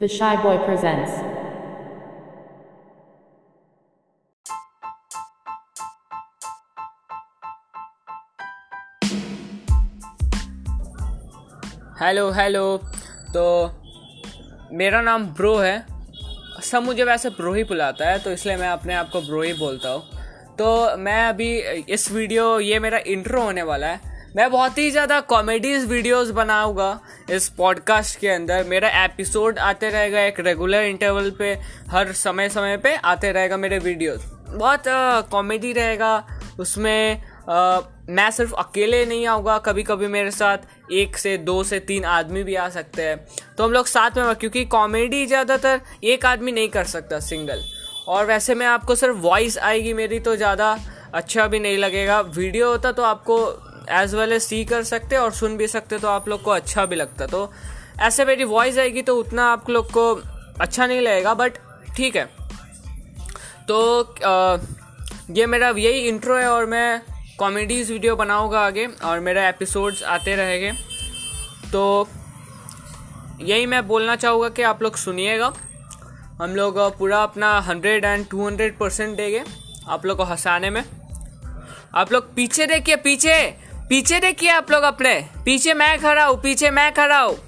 The Shy Boy presents. Hello hello तो मेरा नाम ब्रो है। सब मुझे वैसे ब्रो ही बुलाता है तो इसलिए मैं अपने आप को ब्रो ही बोलता हूँ। तो मैं अभी इस वीडियो, ये मेरा इंट्रो होने वाला है। मैं बहुत ही ज़्यादा कॉमेडीज वीडियोस बनाऊँगा इस पॉडकास्ट के अंदर। मेरा एपिसोड आते रहेगा एक रेगुलर इंटरवल पे हर समय समय पे आते रहेगा मेरे वीडियोस बहुत कॉमेडी रहेगा। उसमें आ, मैं सिर्फ़ अकेले नहीं आऊँगा कभी कभी मेरे साथ एक से दो से तीन आदमी भी आ सकते हैं। तो हम लोग साथ में क्योंकि कॉमेडी ज़्यादातर एक आदमी नहीं कर सकता सिंगल और वैसे में आपको सिर्फ़ वॉइस आएगी मेरी तो ज़्यादा अच्छा भी नहीं लगेगा। वीडियो होता तो आपको एज वेल एज सी कर सकते और सुन भी सकते तो आप लोग को अच्छा भी लगता तो ऐसे मेरी वॉइस आएगी तो उतना आप लोग को अच्छा नहीं लगेगा बट ठीक है। तो आ, ये मेरा यही इंट्रो है और मैं कॉमेडीज़ वीडियो बनाऊँगा आगे और मेरा एपिसोड्स आते रहेंगे। तो यही मैं बोलना चाहूँगा कि आप लोग सुनिएगा। हम लोग पूरा अपना hundred and two hundred percent देंगे आप लोग को हंसाने में। आप लोग पीछे देखिए पीछे! पीछे देखिए आप लोग अपने। पीछे मैं खड़ा हूँ पीछे मैं खड़ा हूँ।